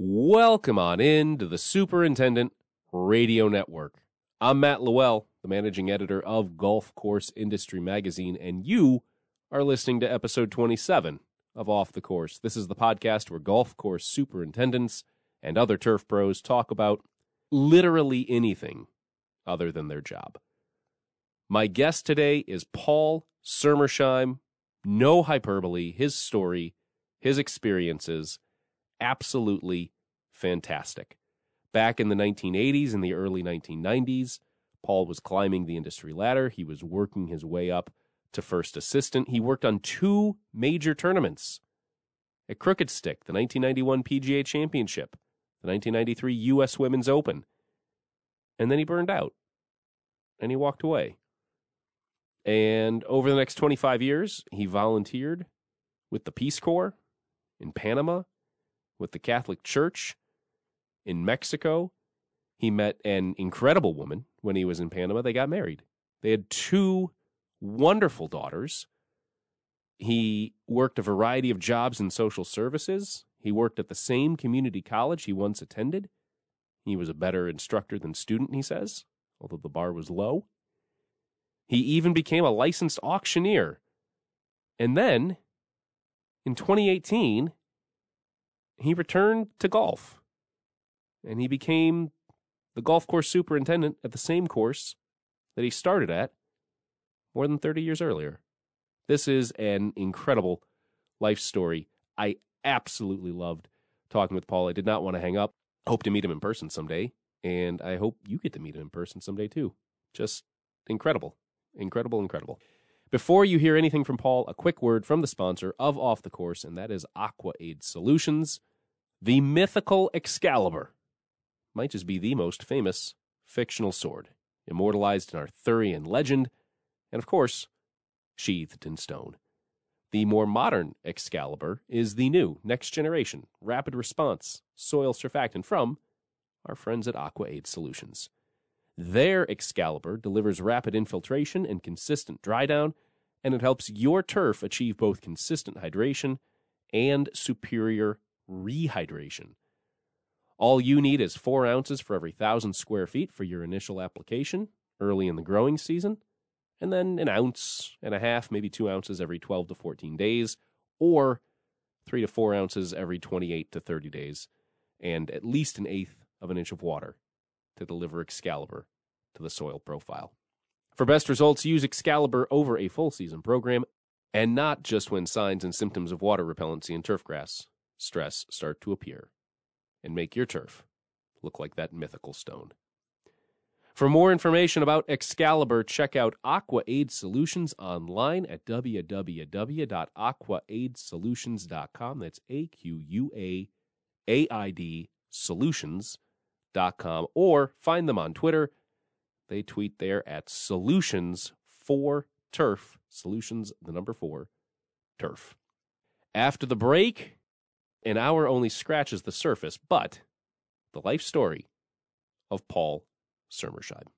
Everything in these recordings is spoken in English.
Welcome on in to the Superintendent Radio Network. I'm Matt LaWell, the managing editor of Golf Course Industry Magazine, and you are listening to episode 27 of Off the Course. This is the podcast where golf course superintendents and other turf pros talk about literally anything other than their job. My guest today is Paul Sermersheim. No hyperbole, his story, his experiences absolutely fantastic. Back in the 1980s and the early 1990s, Paul was climbing the industry ladder. He was working his way up to first assistant. He worked on two major tournaments at Crooked Stick, the 1991 PGA Championship, the 1993 U.S. Women's Open. And then he burned out and he walked away. And over the next 25 years, he volunteered with the Peace Corps in Panama with the Catholic Church in Mexico. He met an incredible woman when he was in Panama. They got married. They had two wonderful daughters. He worked a variety of jobs in social services. He worked at the same community college he once attended. He was a better instructor than student, he says, although the bar was low. He even became a licensed auctioneer. And then, in 2018, he returned to golf and he became the golf course superintendent at the same course that he started at more than 30 years earlier. This is an incredible life story. I absolutely loved talking with Paul. I did not want to hang up. Hope to meet him in person someday, and I hope you get to meet him in person someday too. Just incredible. Incredible, incredible. Before you hear anything from Paul, a quick word from the sponsor of Off the Course, and that is AquaAid Solutions. The mythical Excalibur might just be the most famous fictional sword, immortalized in Arthurian legend, and of course, sheathed in stone. The more modern Excalibur is the new, next generation, rapid response soil surfactant from our friends at AquaAid Solutions. Their Excalibur delivers rapid infiltration and consistent dry down, and it helps your turf achieve both consistent hydration and superior rehydration. All you need is four ounces for every thousand square feet for your initial application early in the growing season, and then an ounce and a half, maybe two ounces every 12 to 14 days, or three to four ounces every 28 to 30 days, and at least an eighth of an inch of water to deliver Excalibur to the soil profile. For best results, use Excalibur over a full season program and not just when signs and symptoms of water repellency in turfgrass stress start to appear and make your turf look like that mythical stone. For more information about Excalibur, check out AquaAid Solutions online at www.aquaaid.solutions.com. That's A Q U A A I D solutions.com or find them on Twitter. They tweet there at solutions for turf, solutions the number 4 turf. After the break, an hour only scratches the surface, but the life story of Paul Sermersheim.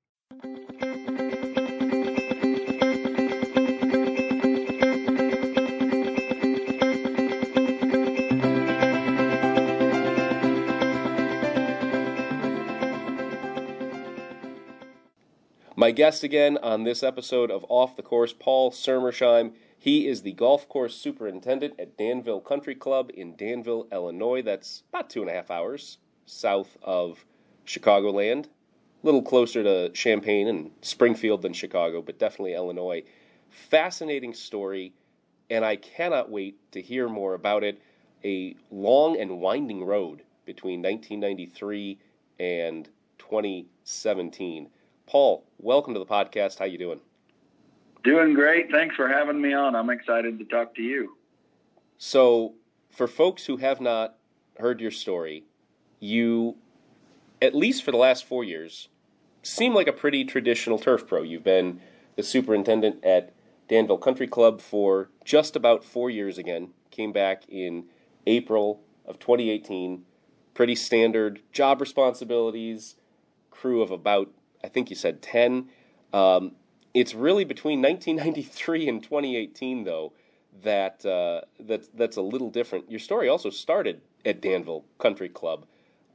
My guest again on this episode of Off the Course, Paul Sermersheim. He is the golf course superintendent at Danville Country Club in Danville, Illinois. That's about two and a half hours south of Chicagoland. A little closer to Champaign and Springfield than Chicago, but definitely Illinois. Fascinating story, and I cannot wait to hear more about it. A long and winding road between 1993 and 2017. Paul, welcome to the podcast. How you doing? Doing great. Thanks for having me on. I'm excited to talk to you. So, for folks who have not heard your story, you, at least for the last four years, seem like a pretty traditional turf pro. You've been the superintendent at Danville Country Club for just about four years again. Came back in April of 2018. Pretty standard job responsibilities, crew of about, I think you said 10. Um, it's really between 1993 and 2018, though, that uh, that's that's a little different. Your story also started at Danville Country Club.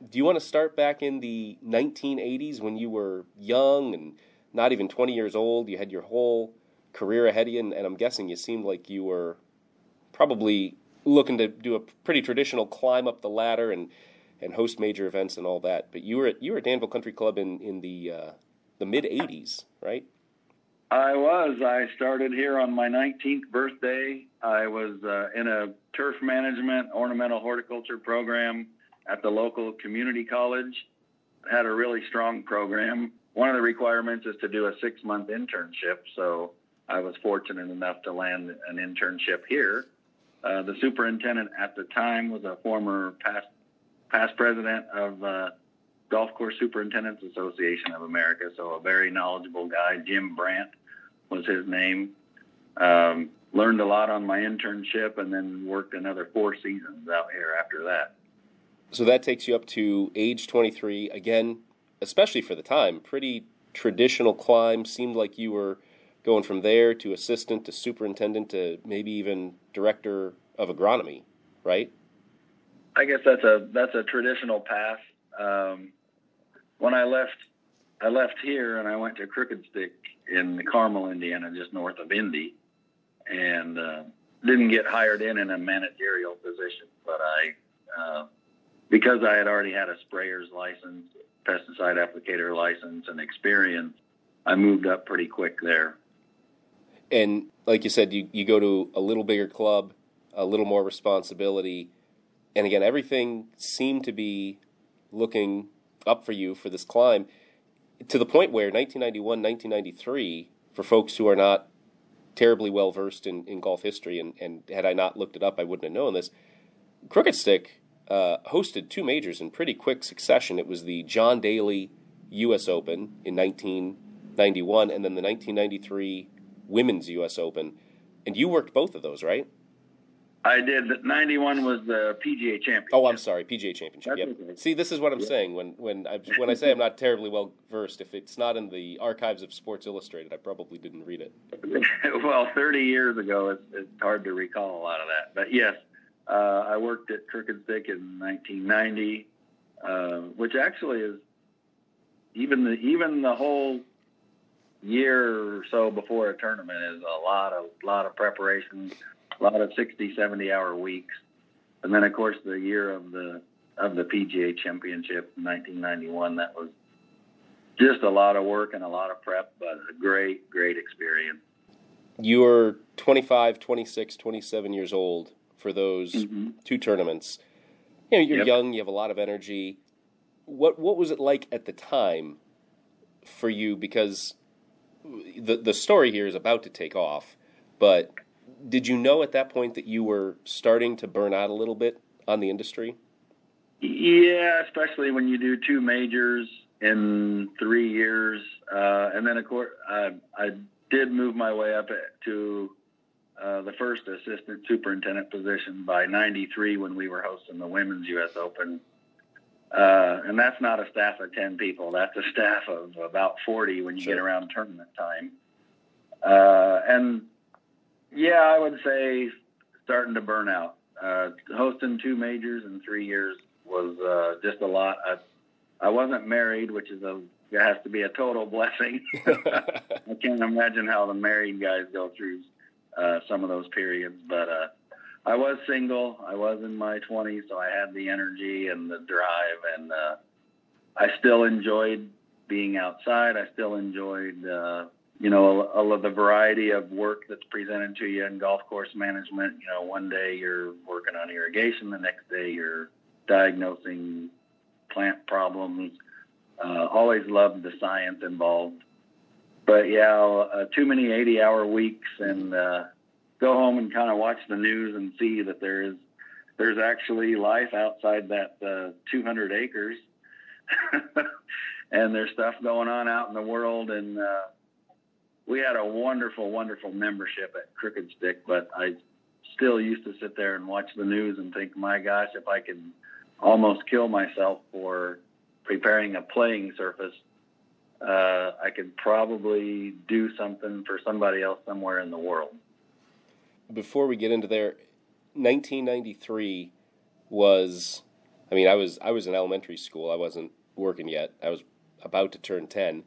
Do you want to start back in the 1980s when you were young and not even 20 years old? You had your whole career ahead of you, and, and I'm guessing you seemed like you were probably looking to do a pretty traditional climb up the ladder and and host major events and all that. But you were at you were at Danville Country Club in in the uh, the mid '80s, right? I was. I started here on my 19th birthday. I was uh, in a turf management ornamental horticulture program at the local community college. Had a really strong program. One of the requirements is to do a six month internship. So I was fortunate enough to land an internship here. Uh, the superintendent at the time was a former past past president of uh, Golf Course Superintendents Association of America, so a very knowledgeable guy. Jim Brandt was his name. Um, learned a lot on my internship, and then worked another four seasons out here after that. So that takes you up to age 23. Again, especially for the time, pretty traditional climb. Seemed like you were going from there to assistant to superintendent to maybe even director of agronomy, right? I guess that's a that's a traditional path. Um, when I left, I left here and I went to Crooked Stick in Carmel, Indiana, just north of Indy, and uh, didn't get hired in in a managerial position. But I, uh, because I had already had a sprayer's license, pesticide applicator license, and experience, I moved up pretty quick there. And like you said, you, you go to a little bigger club, a little more responsibility. And again, everything seemed to be looking up for you for this climb to the point where 1991, 1993, for folks who are not terribly well versed in, in golf history, and, and had I not looked it up, I wouldn't have known this. Crooked Stick uh, hosted two majors in pretty quick succession. It was the John Daly U.S. Open in 1991, and then the 1993 Women's U.S. Open, and you worked both of those, right? I did. 91 was the PGA Championship. Oh, I'm sorry, PGA Championship. That's yep. Okay. See, this is what I'm saying when when I when I say I'm not terribly well versed. If it's not in the archives of Sports Illustrated, I probably didn't read it. well, 30 years ago, it's, it's hard to recall a lot of that. But yes, uh, I worked at Crooked Stick in 1990, uh, which actually is even the even the whole year or so before a tournament is a lot of lot of preparation, a lot of 60, 70 hour weeks, and then of course the year of the of the PGA Championship in 1991. That was just a lot of work and a lot of prep, but a great, great experience. You're 25, 26, 27 years old for those mm-hmm. two tournaments. You know, you're yep. young, you have a lot of energy. What what was it like at the time for you? Because the the story here is about to take off, but did you know at that point that you were starting to burn out a little bit on the industry? Yeah, especially when you do two majors in three years, uh, and then of course I, I did move my way up to uh, the first assistant superintendent position by '93 when we were hosting the Women's U.S. Open uh, and that's not a staff of 10 people. That's a staff of about 40 when you sure. get around tournament time. Uh, and yeah, I would say starting to burn out. Uh, hosting two majors in three years was uh, just a lot. I, I wasn't married, which is a it has to be a total blessing. I can't imagine how the married guys go through uh, some of those periods, but uh, I was single. I was in my 20s, so I had the energy and the drive, and uh, I still enjoyed being outside. I still enjoyed, uh, you know, all of the variety of work that's presented to you in golf course management. You know, one day you're working on irrigation, the next day you're diagnosing plant problems. Uh, always loved the science involved. But yeah, uh, too many 80 hour weeks and, uh, go home and kind of watch the news and see that there is there's actually life outside that uh, 200 acres, and there's stuff going on out in the world. And uh, we had a wonderful, wonderful membership at Crooked Stick, but I still used to sit there and watch the news and think, my gosh, if I can almost kill myself for preparing a playing surface, uh, I could probably do something for somebody else somewhere in the world before we get into there, 1993 was I mean, I was I was in elementary school. I wasn't working yet. I was about to turn ten,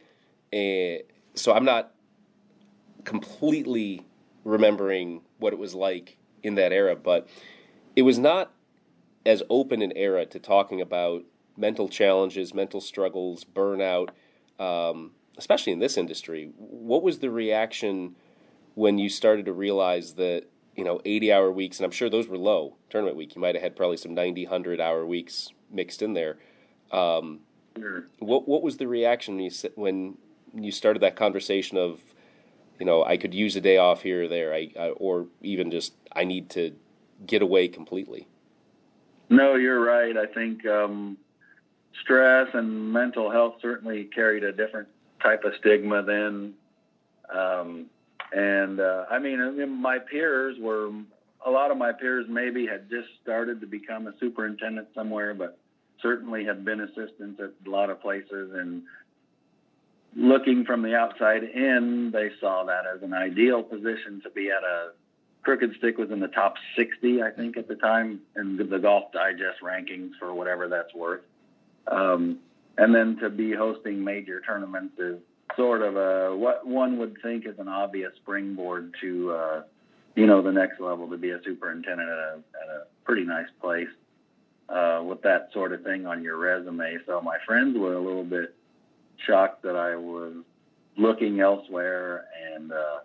and so I'm not completely remembering what it was like in that era. But it was not as open an era to talking about mental challenges, mental struggles, burnout, um, especially in this industry. What was the reaction when you started to realize that you know 80 hour weeks, and I'm sure those were low tournament week. You might have had probably some 90, 100 hour weeks mixed in there. Um. What what was the reaction when you when you started that conversation of you know I could use a day off here or there, I, I or even just I need to get away completely. No, you're right. I think um, stress and mental health certainly carried a different type of stigma then. Um, and uh, I mean, I mean, my peers were a lot of my peers maybe had just started to become a superintendent somewhere, but certainly had been assistants at a lot of places. And looking from the outside in, they saw that as an ideal position to be at a Crooked Stick was in the top 60, I think, at the time, in the Golf Digest rankings for whatever that's worth. Um, and then to be hosting major tournaments is sort of a what one would think is an obvious springboard to uh, you know the next level to be a superintendent at a, at a pretty nice place uh, with that sort of thing on your resume. So my friends were a little bit shocked that I was looking elsewhere, and uh,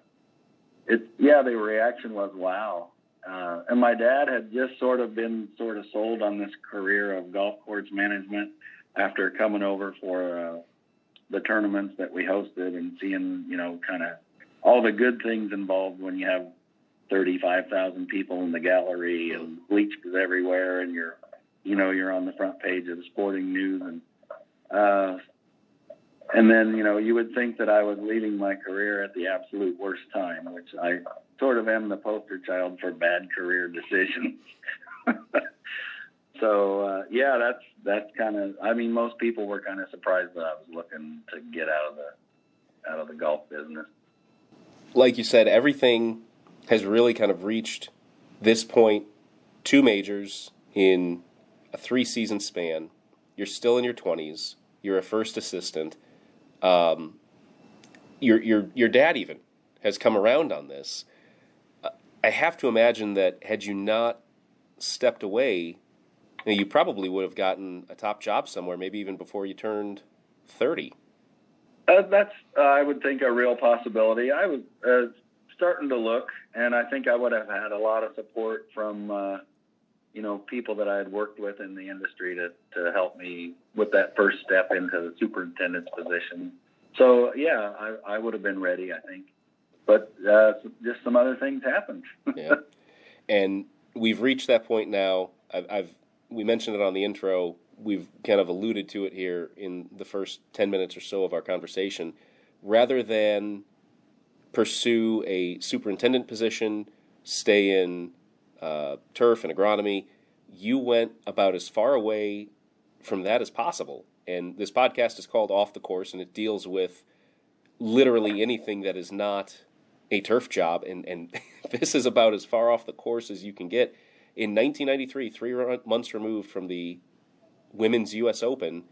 it yeah the reaction was wow. Uh, and my dad had just sort of been sort of sold on this career of golf course management after coming over for uh, the tournaments that we hosted and seeing, you know, kind of all the good things involved when you have 35,000 people in the gallery and bleachers everywhere and you're, you know, you're on the front page of the sporting news and, uh, and then, you know, you would think that I was leaving my career at the absolute worst time, which I sort of am the poster child for bad career decisions. so uh, yeah, that's that's kind of. I mean, most people were kind of surprised that I was looking to get out of the out of the golf business. Like you said, everything has really kind of reached this point. Two majors in a three season span. You're still in your twenties. You're a first assistant. Um, your your your dad even has come around on this. I have to imagine that had you not stepped away you, know, you probably would have gotten a top job somewhere, maybe even before you turned 30. Uh, that's, uh, I would think, a real possibility. I was uh, starting to look, and I think I would have had a lot of support from, uh, you know, people that I had worked with in the industry to, to help me with that first step into the superintendent's position. So, yeah, I, I would have been ready, I think. But uh, just some other things happened. yeah. And we've reached that point now. I've, I've we mentioned it on the intro. We've kind of alluded to it here in the first 10 minutes or so of our conversation. Rather than pursue a superintendent position, stay in uh, turf and agronomy, you went about as far away from that as possible. And this podcast is called Off the Course, and it deals with literally anything that is not a turf job. And, and this is about as far off the course as you can get in 1993, three months removed from the Women's U.S. Open,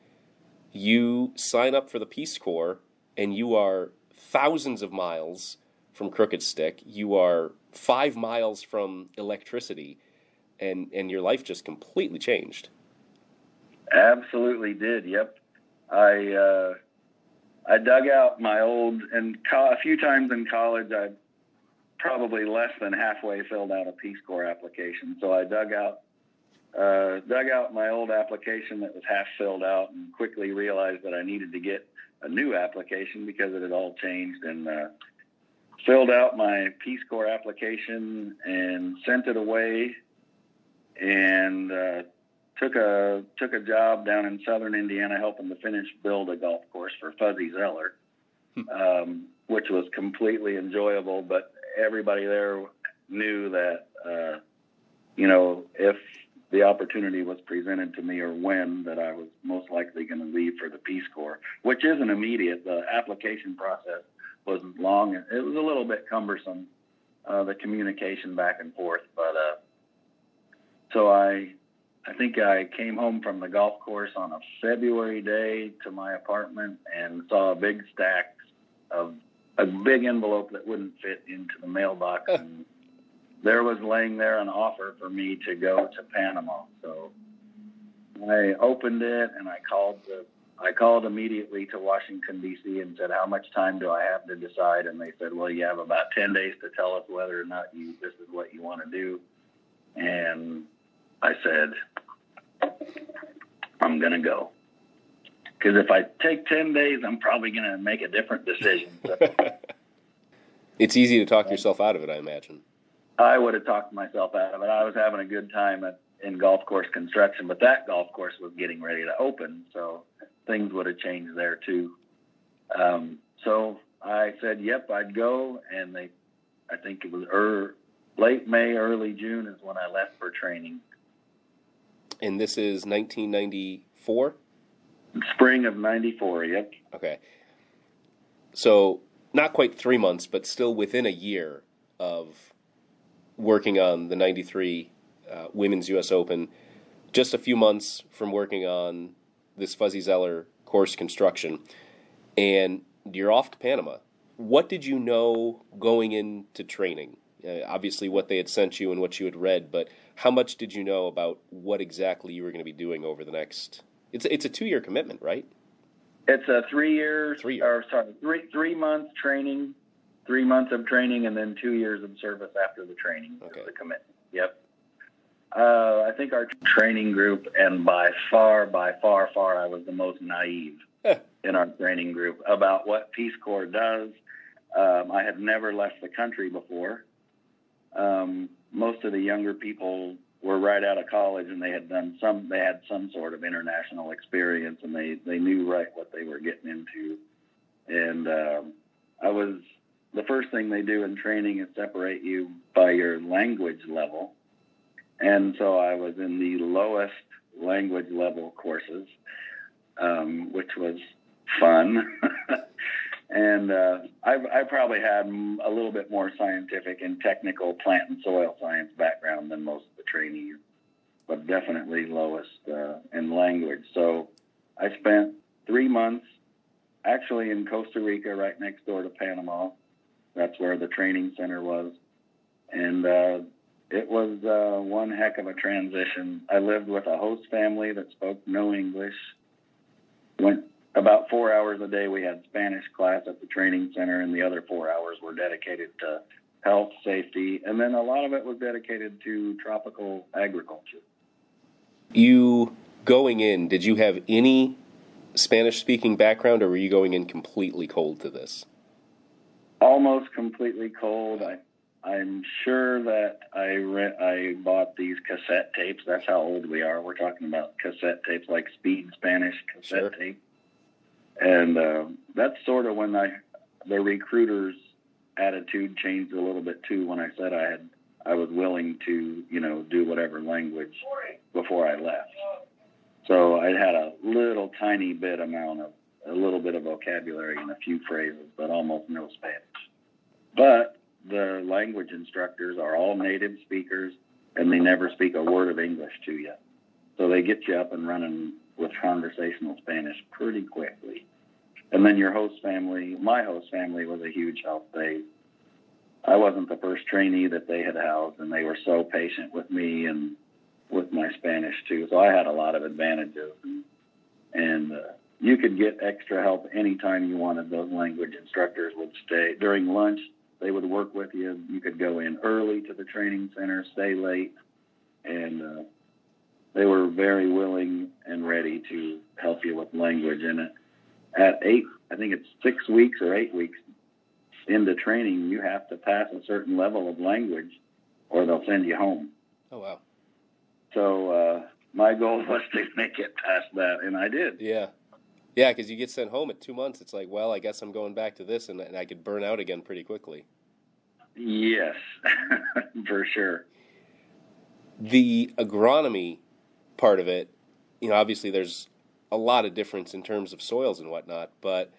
you sign up for the Peace Corps and you are thousands of miles from Crooked Stick. You are five miles from electricity, and, and your life just completely changed. Absolutely did. Yep. I uh, I dug out my old and co- a few times in college I probably less than halfway filled out a Peace Corps application. So I dug out uh, dug out my old application that was half filled out and quickly realized that I needed to get a new application because it had all changed and uh, filled out my Peace Corps application and sent it away and uh, took a took a job down in southern Indiana helping to finish build a golf course for Fuzzy Zoeller, hmm. um, which was completely enjoyable. But everybody there knew that, uh, you know, if the opportunity was presented to me or when that I was most likely going to leave for the Peace Corps, which isn't immediate. The application process was long. It was a little bit cumbersome, uh, the communication back and forth. But uh, so I I think I came home from the golf course on a February day to my apartment and saw a big stack of a big envelope that wouldn't fit into the mailbox. and there was laying there an offer for me to go to Panama. So I opened it and I called the I called immediately to Washington D.C. and said, "How much time do I have to decide?" And they said, "Well, you have about ten days to tell us whether or not you this is what you want to do." And I said, "I'm gonna go." Because if I take ten days, I'm probably gonna make a different decision. So It's easy to talk yourself out of it, I imagine. I would have talked myself out of it. I was having a good time at, in golf course construction, but that golf course was getting ready to open, so things would have changed there too. Um, so I said, "Yep, I'd go," and they, I think it was er, late May, early June is when I left for training. And this is 1994? Spring of '94. Yep. Okay. So, not quite three months, but still within a year of working on the 93 uh, Women's U.S. Open, just a few months from working on this Fuzzy Zoeller course construction, and you're off to Panama. What did you know going into training? Uh, obviously, what they had sent you and what you had read, but how much did you know about what exactly you were going to be doing over the next? It's it's a two year commitment, right? It's a three year, Three year. or sorry, three three months training, three months of training, and then two years of service after the training. Okay. The commitment. Yep. Uh, I think our training group, and by far, by far, far, I was the most naive in our training group about what Peace Corps does. Um, I had never left the country before. Um, most of the younger people were right out of college and they had done some they had some sort of international experience and they they knew right what they were getting into and um, i was the first thing they do in training is separate you by your language level and so i was in the lowest language level courses um, which was fun and uh, I, I probably had a little bit more scientific and technical plant and soil science background than most of the trainees, but definitely lowest uh, in language. So I spent three months actually in Costa Rica, right next door to Panama. That's where the training center was, and uh, it was uh, one heck of a transition. I lived with a host family that spoke no English. Went about four hours a day we had Spanish class at the training center, and the other four hours were dedicated to health, safety, and then a lot of it was dedicated to tropical agriculture. You going in, did you have any Spanish speaking background or were you going in completely cold to this? Almost completely cold. I, I'm sure that I re- I bought these cassette tapes. That's how old we are. We're talking about cassette tapes, like Speed Spanish cassette Sure. tape, and uh, that's sort of when I the recruiters attitude changed a little bit too when I said I had I was willing to you know do whatever language before I left. So I had a little tiny bit amount of a little bit of vocabulary and a few phrases, but almost no Spanish. But the language instructors are all native speakers and they never speak a word of English to you. So they get you up and running with conversational Spanish pretty quickly. And then your host family, my host family was a huge help. They I wasn't the first trainee that they had housed and they were so patient with me and with my Spanish too. So I had a lot of advantages and, and uh, you could get extra help anytime you wanted. Those language instructors would stay during lunch. They would work with you. You could go in early to the training center, stay late, and uh, they were very willing and ready to help you with language. And at eight, I think it's six weeks or eight weeks into training, you have to pass a certain level of language, or they'll send you home. Oh, wow. So uh, my goal was to make it past that, and I did. Yeah. Yeah, because you get sent home at two months. It's like, well, I guess I'm going back to this, and, and I could burn out again pretty quickly. Yes, for sure. The agronomy part of it, you know, obviously there's a lot of difference in terms of soils and whatnot, but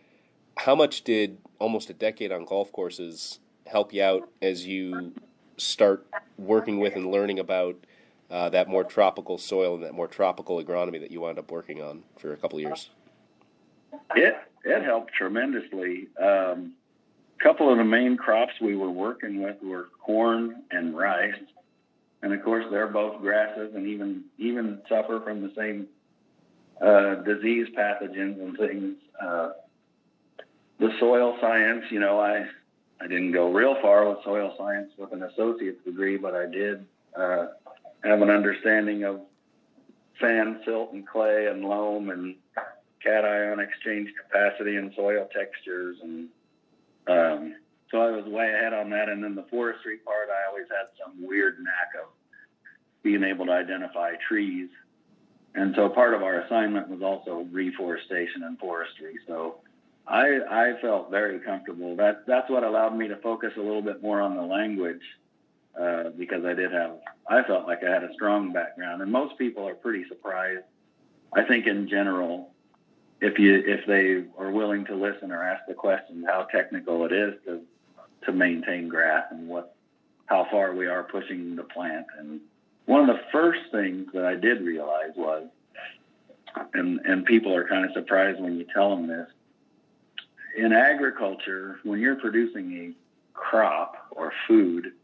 how much did almost a decade on golf courses help you out as you start working with and learning about uh, that more tropical soil and that more tropical agronomy that you wound up working on for a couple of years? It it helped tremendously. Um, a couple of the main crops we were working with were corn and rice, and of course they're both grasses and even even suffer from the same uh, disease pathogens and things. Uh, the soil science, you know, I I didn't go real far with soil science with an associate's degree, but I did uh, have an understanding of sand, silt, and clay, and loam, and cation exchange capacity, and soil textures, and um, so I was way ahead on that. And then the forestry part, I always had some weird knack of being able to identify trees. And so part of our assignment was also reforestation and forestry. So I, I felt very comfortable. That that's what allowed me to focus a little bit more on the language uh, because I did have I felt like I had a strong background, and most people are pretty surprised. I think in general, if you if they are willing to listen or ask the questions, how technical it is to to maintain grass and what how far we are pushing the plant. And one of the first things that I did realize was, and and people are kind of surprised when you tell them this, in agriculture, when you're producing a crop or food,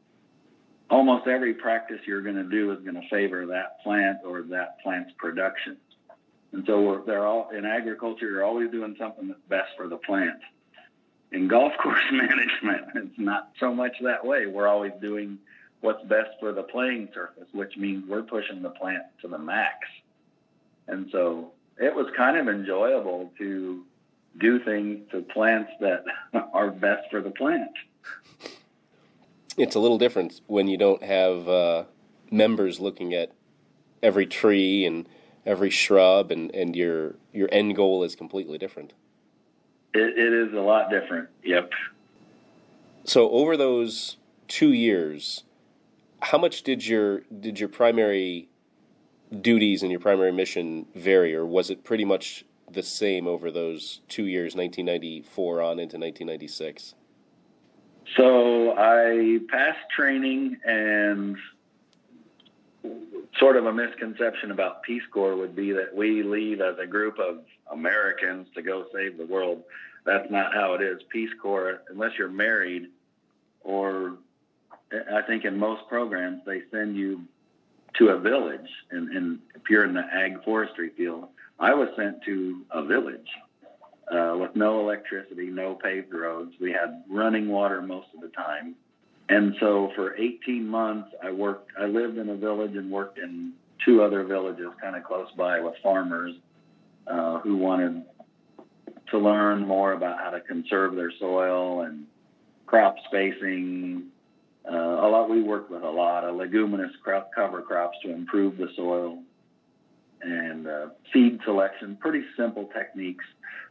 almost every practice you're going to do is going to favor that plant or that plant's production. And so we're, they're all in agriculture. You're always doing something that's best for the plant. In golf course management, it's not so much that way. We're always doing what's best for the playing surface, which means we're pushing the plant to the max. And so it was kind of enjoyable to do things to plants that are best for the plant. It's a little different when you don't have uh, members looking at every tree and every shrub, and, and your your end goal is completely different. It, it is a lot different. Yep. So over those two years, how much did your did your primary duties and your primary mission vary, or was it pretty much the same over those two years, 1994 on into 1996? So I passed training, and sort of a misconception about Peace Corps would be that we leave as a group of Americans to go save the world. That's not how it is. Peace Corps, unless you're married, or I think in most programs, they send you to a village. And, and if you're in the ag forestry field, I was sent to a village uh, with no electricity, no paved roads. We had running water most of the time. And so for 18 months, I worked, I lived in a village and worked in two other villages kind of close by with farmers uh, who wanted to learn more about how to conserve their soil and crop spacing. Uh, a lot, we worked with a lot of leguminous crop, cover crops to improve the soil and uh, seed selection, pretty simple techniques.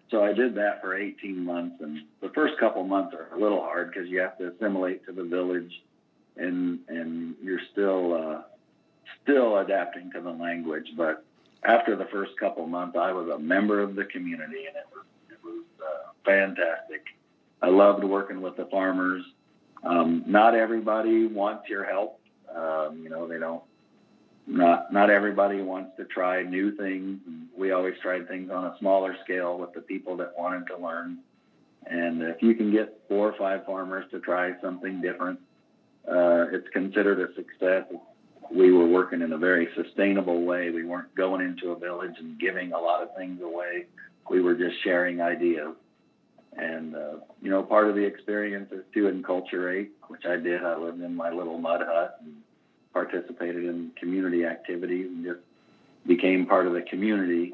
So I did that for 18 months, and the first couple months are a little hard because you have to assimilate to the village, and and you're still uh, still adapting to the language. But after the first couple months, I was a member of the community, and it was it was uh, fantastic. I loved working with the farmers. Um, not everybody wants your help. Um, you know, they don't not not everybody wants to try new things. We always tried things on a smaller scale with the people that wanted to learn. And if you can get four or five farmers to try something different, uh, it's considered a success. We were working in a very sustainable way. We weren't going into a village and giving a lot of things away. We were just sharing ideas. And, uh, you know, part of the experience is to enculturate, which I did. I lived in my little mud hut and participated in community activities and just became part of the community.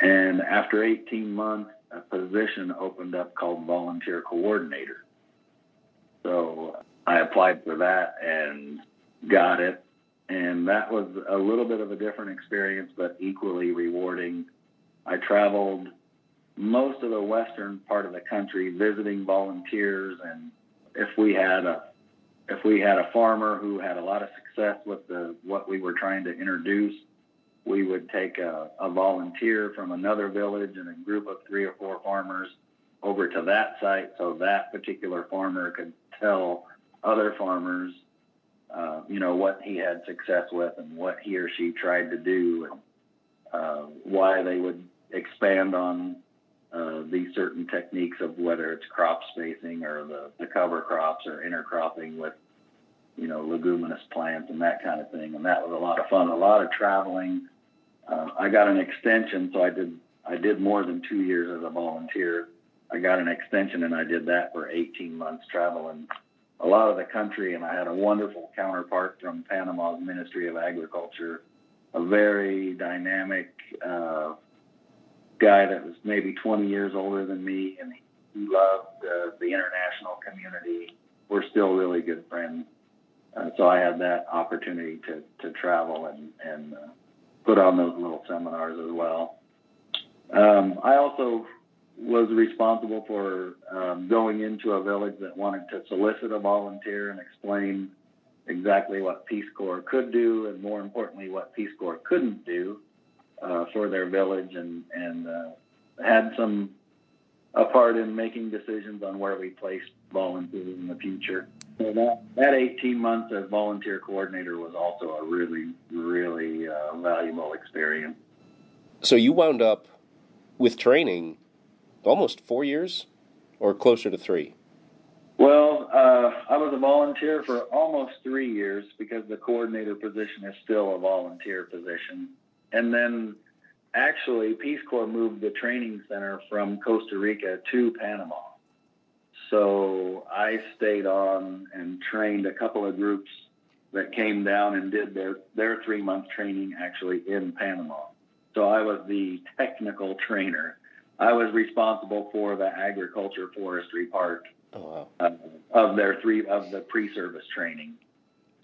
And after 18 months, a position opened up called volunteer coordinator. So I applied for that and got it. And that was a little bit of a different experience, but equally rewarding. I traveled most of the western part of the country visiting volunteers. And if we had a if we had a farmer who had a lot of success with the what we were trying to introduce, we would take a, a volunteer from another village and a group of three or four farmers over to that site so that particular farmer could tell other farmers uh, you know, what he had success with and what he or she tried to do and uh, why they would expand on uh, these certain techniques of whether it's crop spacing or the, the cover crops or intercropping with, you know, leguminous plants and that kind of thing. And that was a lot of fun, a lot of traveling. Uh, I got an extension, so I did I did more than two years as a volunteer. I got an extension and I did that for 18 months traveling a lot of the country. And I had a wonderful counterpart from Panama's Ministry of Agriculture, a very dynamic uh, guy that was maybe 20 years older than me. And he loved uh, the international community. We're still really good friends. Uh, so I had that opportunity to, to travel and, and uh, put on those little seminars as well. Um, I also was responsible for um, going into a village that wanted to solicit a volunteer and explain exactly what Peace Corps could do, and more importantly, what Peace Corps couldn't do uh, for their village, and and uh, had some a part in making decisions on where we placed volunteers in the future. So that that 18 months as volunteer coordinator was also a really really uh, valuable experience. So you wound up with training almost four years or closer to three? Well, uh, I was a volunteer for almost three years because the coordinator position is still a volunteer position. And then actually, Peace Corps moved the training center from Costa Rica to Panama. So I stayed on and trained a couple of groups that came down and did their, their three month training actually in Panama. So I was the technical trainer. I was responsible for the agriculture forestry part oh, wow. of their three of the pre-service training,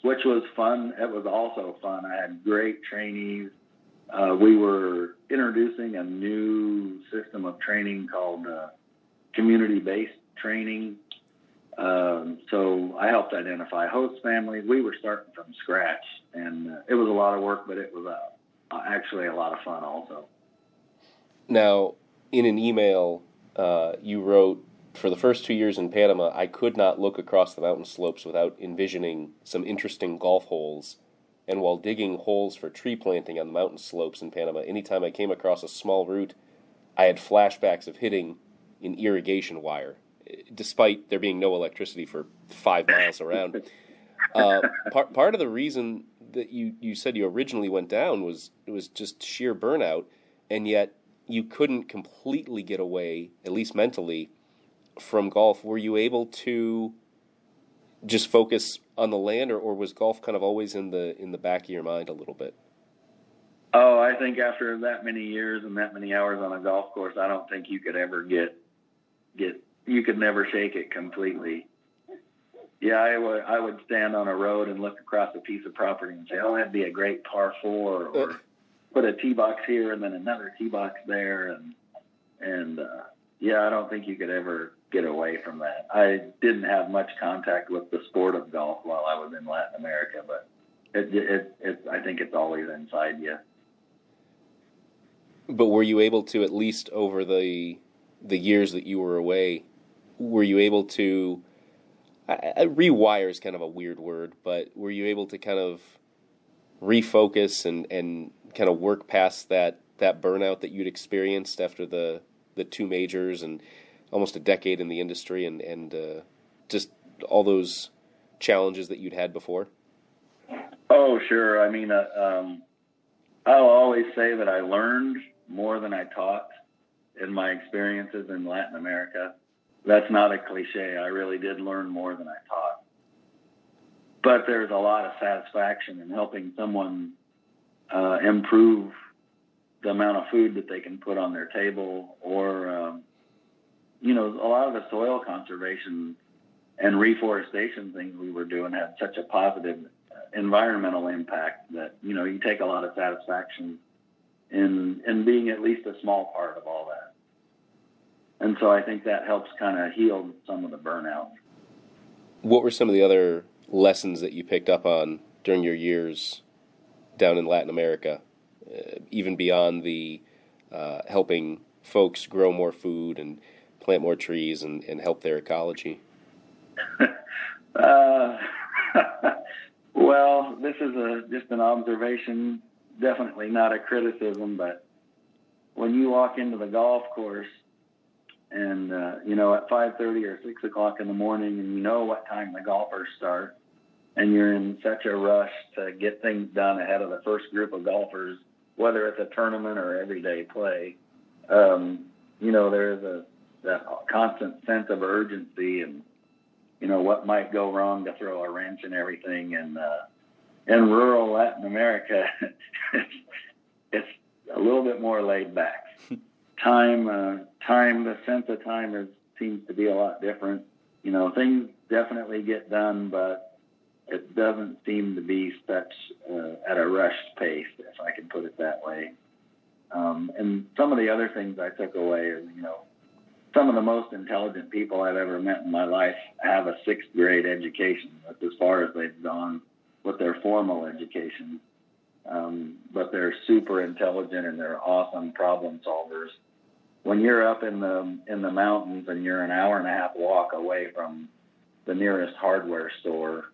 which was fun. It was also fun. I had great trainees. Uh, we were introducing a new system of training called uh, community-based training. Um, so I helped identify host families. We were starting from scratch, and uh, it was a lot of work, but it was uh, actually a lot of fun also. Now, in an email, uh, you wrote, for the first two years in Panama, I could not look across the mountain slopes without envisioning some interesting golf holes. And while digging holes for tree planting on the mountain slopes in Panama, anytime I came across a small root, I had flashbacks of hitting an irrigation wire, despite there being no electricity for five miles around. Uh, part part of the reason that you, you said you originally went down was was just sheer burnout, and yet you couldn't completely get away, at least mentally, from golf. Were you able to just focus on the land, or, or was golf kind of always in the in the back of your mind a little bit? Oh, I think after that many years and that many hours on a golf course, I don't think you could ever get get you could never shake it completely. Yeah, I would I would stand on a road and look across a piece of property and say, "Oh, that'd be a great par four," or put a tee box here and then another tee box there, and and uh, yeah, I don't think you could ever get away from that. I didn't have much contact with the sport of golf while I was in Latin America, but it it, it I think it's always inside you. But were you able to at least over the the years that you were away, were you able to I, I, rewire is kind of a weird word, but were you able to kind of refocus and, and kind of work past that, that burnout that you'd experienced after the, the two majors and almost a decade in the industry and, and uh, just all those challenges that you'd had before? Oh, sure. I mean, uh, um, I'll always say that I learned more than I taught in my experiences in Latin America that's not a cliche. I really did learn more than I taught. But there's a lot of satisfaction in helping someone uh, improve the amount of food that they can put on their table, or um, you know, a lot of the soil conservation and reforestation things we were doing had such a positive environmental impact that you know you take a lot of satisfaction in in being at least a small part of all that and so I think that helps kind of heal some of the burnout. What were some of the other lessons that you picked up on during your years down in Latin America, uh, even beyond the uh, helping folks grow more food and plant more trees and, and help their ecology? uh, Well, this is a just an observation, definitely not a criticism, but when you walk into the golf course and uh, you know at 5:30 or 6 o'clock in the morning, and you know what time the golfers start, and you're in such a rush to get things done ahead of the first group of golfers, whether it's a tournament or everyday play. Um, you know, there's a that constant sense of urgency and you know what might go wrong to throw a wrench and everything. And uh, in rural Latin America, it's a little bit more laid back. time, uh, time, the sense of time is, seems to be a lot different. You know, things definitely get done, but it doesn't seem to be such uh, at a rushed pace, if I can put it that way. Um, and some of the other things I took away is, you know, some of the most intelligent people I've ever met in my life have a sixth grade education. That's as far as they've gone with their formal education. Um, but they're super intelligent and they're awesome problem solvers. When you're up in the in the mountains and you're an hour and a half walk away from the nearest hardware store,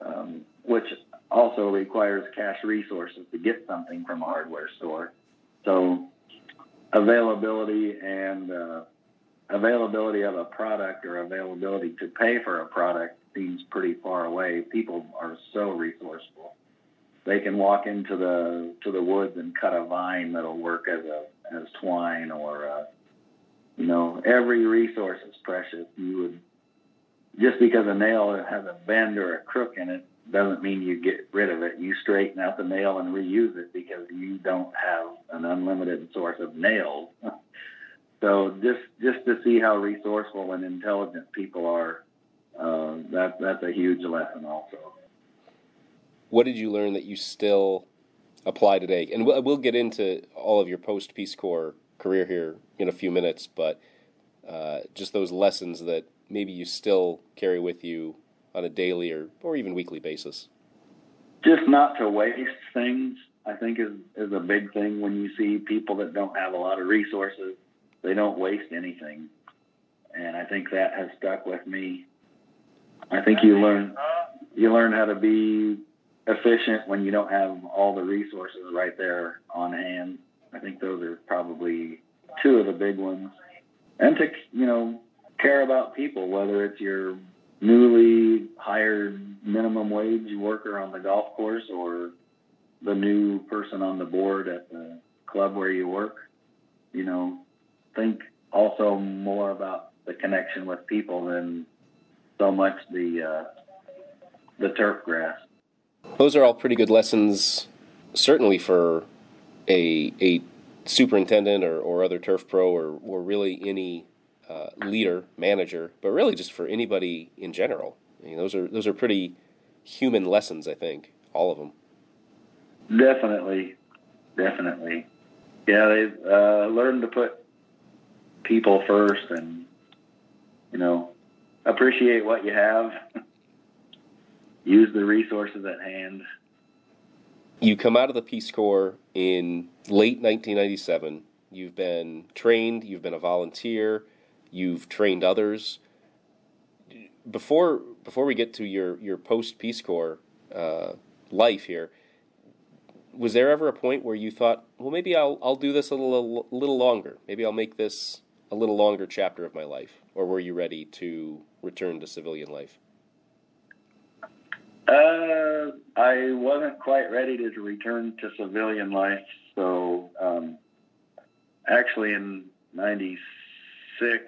um, which also requires cash resources to get something from a hardware store. So availability and uh, availability of a product or availability to pay for a product seems pretty far away. People are so resourceful. They can walk into the to the woods and cut a vine that'll work as a as twine or uh, you know every resource is precious. You would just because a nail has a bend or a crook in it doesn't mean you get rid of it. You straighten out the nail and reuse it because you don't have an unlimited source of nails. so just just to see how resourceful and intelligent people are, uh, that that's a huge lesson also. What did you learn that you still apply today? And we'll, we'll get into all of your post Peace Corps career here in a few minutes, but uh, just those lessons that maybe you still carry with you on a daily or, or even weekly basis? Just not to waste things, I think is, is a big thing when you see people that don't have a lot of resources. They don't waste anything. And I think that has stuck with me. I think you learn you learn how to be efficient when you don't have all the resources right there on hand. I think those are probably two of the big ones. And to you know care about people, whether it's your newly hired minimum wage worker on the golf course or the new person on the board at the club where you work. You know, think also more about the connection with people than so much the uh, the turf grass. Those are all pretty good lessons, certainly for a a superintendent or, or other turf pro or, or really any uh, leader, manager, but really just for anybody in general. I mean, those are those are pretty human lessons. I think all of them. Definitely, definitely. Yeah, they've uh, learned to put people first, and you know, appreciate what you have. Use the resources at hand. You come out of the Peace Corps in late 1997. You've been trained. You've been a volunteer you've trained others. Before before we get to your your post Peace Corps uh, life here, was there ever a point where you thought, well, maybe I'll I'll do this a little a little longer. Maybe I'll make this a little longer chapter of my life, or were you ready to return to civilian life? Uh, I wasn't quite ready to return to civilian life, so um, actually in '96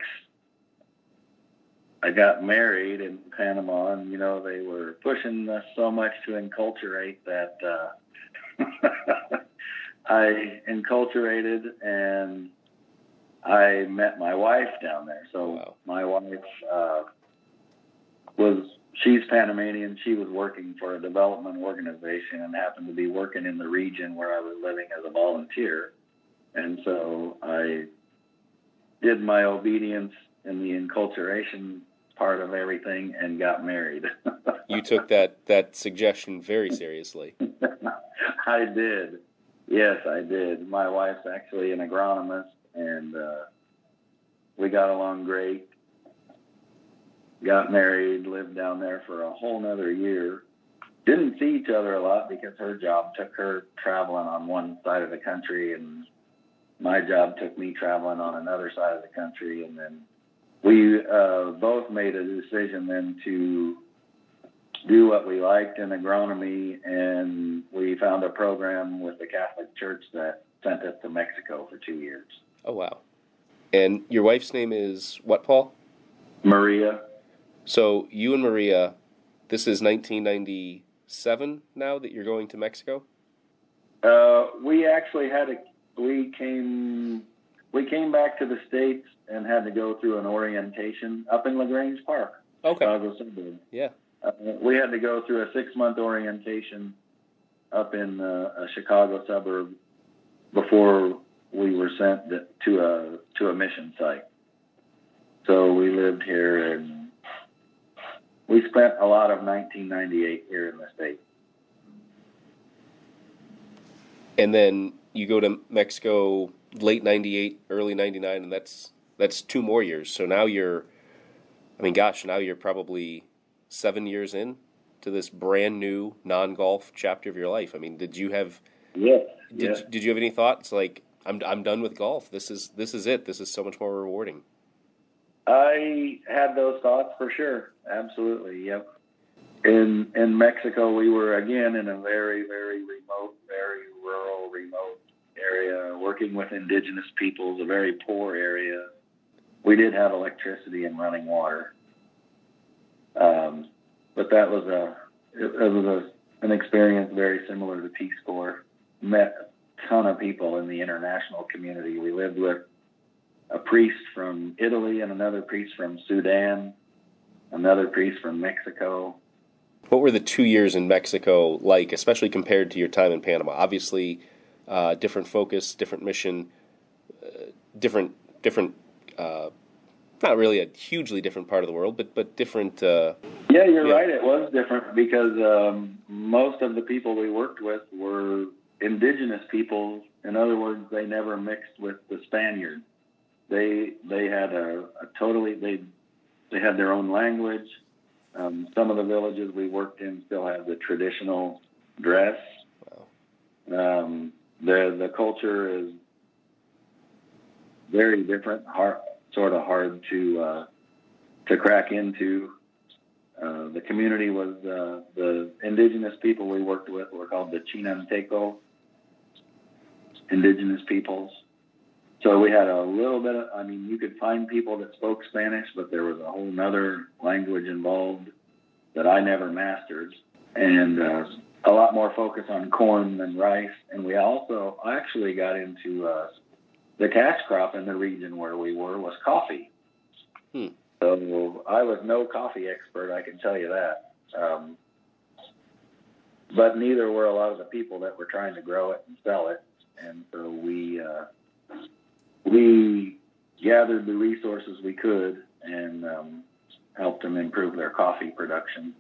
I got married in Panama, and you know they were pushing us so much to enculturate that uh, I enculturated, and I met my wife down there. So wow. my wife uh, was she's Panamanian. She was working for a development organization and happened to be working in the region where I was living as a volunteer. And so I did my obedience in the enculturation part of everything and got married. you took that that suggestion very seriously. I did. Yes, I did. My wife's actually an agronomist, and uh, we got along great. Got married, lived down there for a whole nother year, didn't see each other a lot because her job took her traveling on one side of the country and my job took me traveling on another side of the country and then we uh, both made a decision then to do what we liked in agronomy and we found a program with the Catholic Church that sent us to Mexico for two years. Oh wow. And your wife's name is what, Paul? Maria. So you and Maria, this is 1997 now that you're going to Mexico. Uh, we actually had a we came we came back to the states and had to go through an orientation up in Lagrange Park, Okay. Chicago suburb. Yeah. Uh, we had to go through a six month orientation up in uh, a Chicago suburb before we were sent to a to a mission site. So we lived here and we spent a lot of 1998 here in the state. And then you go to Mexico late 98, early 99 and that's that's two more years. So now you're I mean gosh, now you're probably 7 years in to this brand new non-golf chapter of your life. I mean, did you have Yes. did yes. did you have any thoughts like I'm I'm done with golf. This is this is it. This is so much more rewarding. I had those thoughts for sure. Absolutely. Yep. In in Mexico, we were again in a very very remote, very rural, remote area, working with indigenous peoples, a very poor area. We did have electricity and running water, um, but that was a it, it was a, an experience very similar to Peace Corps. Met ton of people in the international community. We lived with a priest from Italy and another priest from Sudan, another priest from Mexico. What were the two years in Mexico like, especially compared to your time in Panama? Obviously, uh, different focus, different mission, uh, different different. Uh, not really a hugely different part of the world, but but different. Uh, Yeah, you're Yeah. right. It was different because um, most of the people we worked with were indigenous people. In other words, they never mixed with the Spaniards. They they had a, a totally they they had their own language. Um, some of the villages we worked in still have the traditional dress. Um, the the culture is very different, hard, sort of hard to uh, to crack into. Uh, the community was uh, the indigenous people we worked with were called the Chinanteco indigenous peoples. So we had a little bit of, I mean, you could find people that spoke Spanish, but there was a whole nother language involved that I never mastered. And uh, a lot more focus on corn than rice. And we also actually got into uh, the cash crop in the region where we were was coffee. Hmm. So I was no coffee expert, I can tell you that. Um, but neither were a lot of the people that were trying to grow it and sell it. And so we uh, we gathered the resources we could and um, helped them improve their coffee production.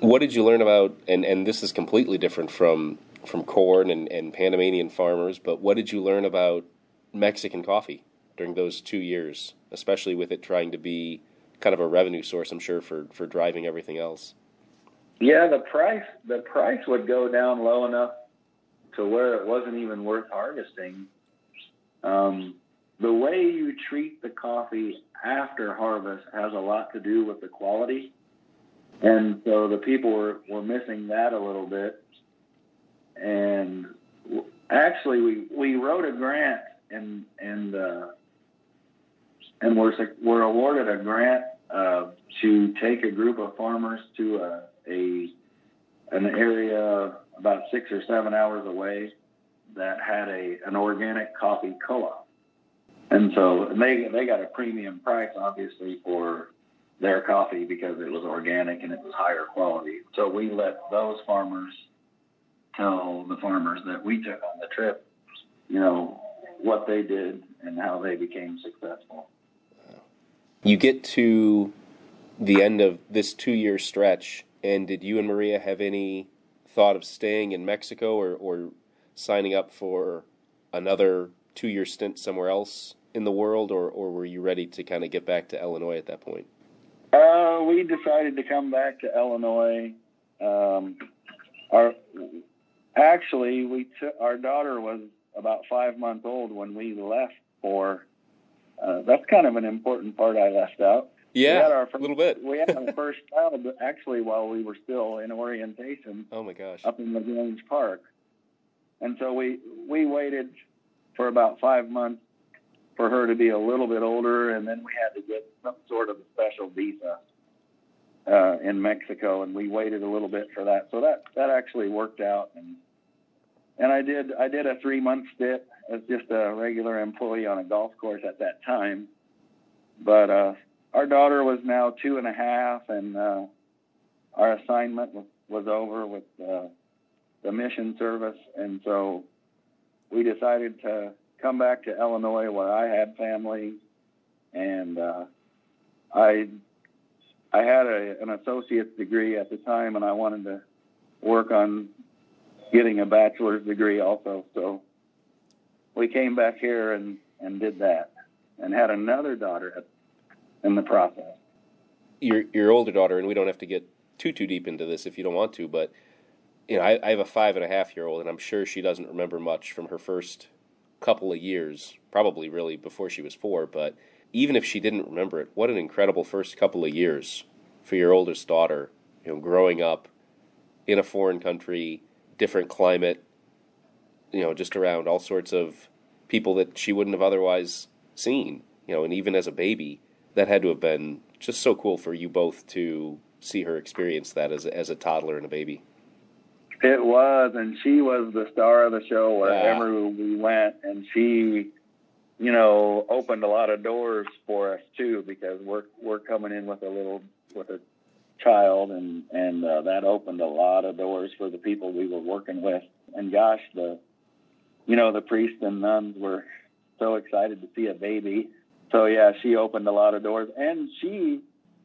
what did you learn about? And and this is completely different from from corn and, and Panamanian farmers. But what did you learn about Mexican coffee during those two years, especially with it trying to be kind of a revenue source? I'm sure for for driving everything else. Yeah, the price the price would go down low enough to where it wasn't even worth harvesting. Um, the way you treat the coffee after harvest has a lot to do with the quality, and so the people were were missing that a little bit. And actually, we we wrote a grant and and uh, and we're we're awarded a grant uh, to take a group of farmers to a, a an area about six or seven hours away that had a an organic coffee co-op, and so and they they got a premium price obviously for their coffee because it was organic and it was higher quality. So we let those farmers tell the farmers that we took on the trip, you know, what they did and how they became successful. You get to the end of this two year stretch, and did you and Maria have any thought of staying in Mexico or, or signing up for another two year stint somewhere else in the world, or, or were you ready to kind of get back to Illinois at that point? Uh, we decided to come back to Illinois. Um, our actually we our daughter was about five months old when we left for. Uh, that's kind of an important part I left out. Yeah, our first, a little bit. we had our first child actually while we were still in orientation. Oh my gosh! Up in LaGrange Park, and so we we waited for about five months for her to be a little bit older, and then we had to get some sort of a special visa uh, in Mexico, and we waited a little bit for that. So that that actually worked out, and and I did I did a three month stint as just a regular employee on a golf course at that time, but uh, our daughter was now two and a half, and uh, our assignment was, was over with uh, the mission service, and so we decided to come back to Illinois where I had family, and uh, I I had a, an associate's degree at the time, and I wanted to work on getting a bachelor's degree also. So we came back here and and did that, and had another daughter in the process. Your your older daughter, and we don't have to get too too deep into this if you don't want to, but you know, I, I have a five and a half year old, and I'm sure she doesn't remember much from her first couple of years, probably really before she was four. But even if she didn't remember it, what an incredible first couple of years for your oldest daughter. You know, growing up in a foreign country, different climate, you know, just around all sorts of people that she wouldn't have otherwise seen. You know, and even as a baby, that had to have been just so cool for you both to see her experience that as a, as a toddler and a baby. It was, and she was the star of the show wherever yeah. we went, and she, you know, opened a lot of doors for us too because we're we're coming in with a little with a child, and and uh, that opened a lot of doors for the people we were working with. And gosh, the, you know, the priests and nuns were so excited to see a baby. So yeah, she opened a lot of doors, and she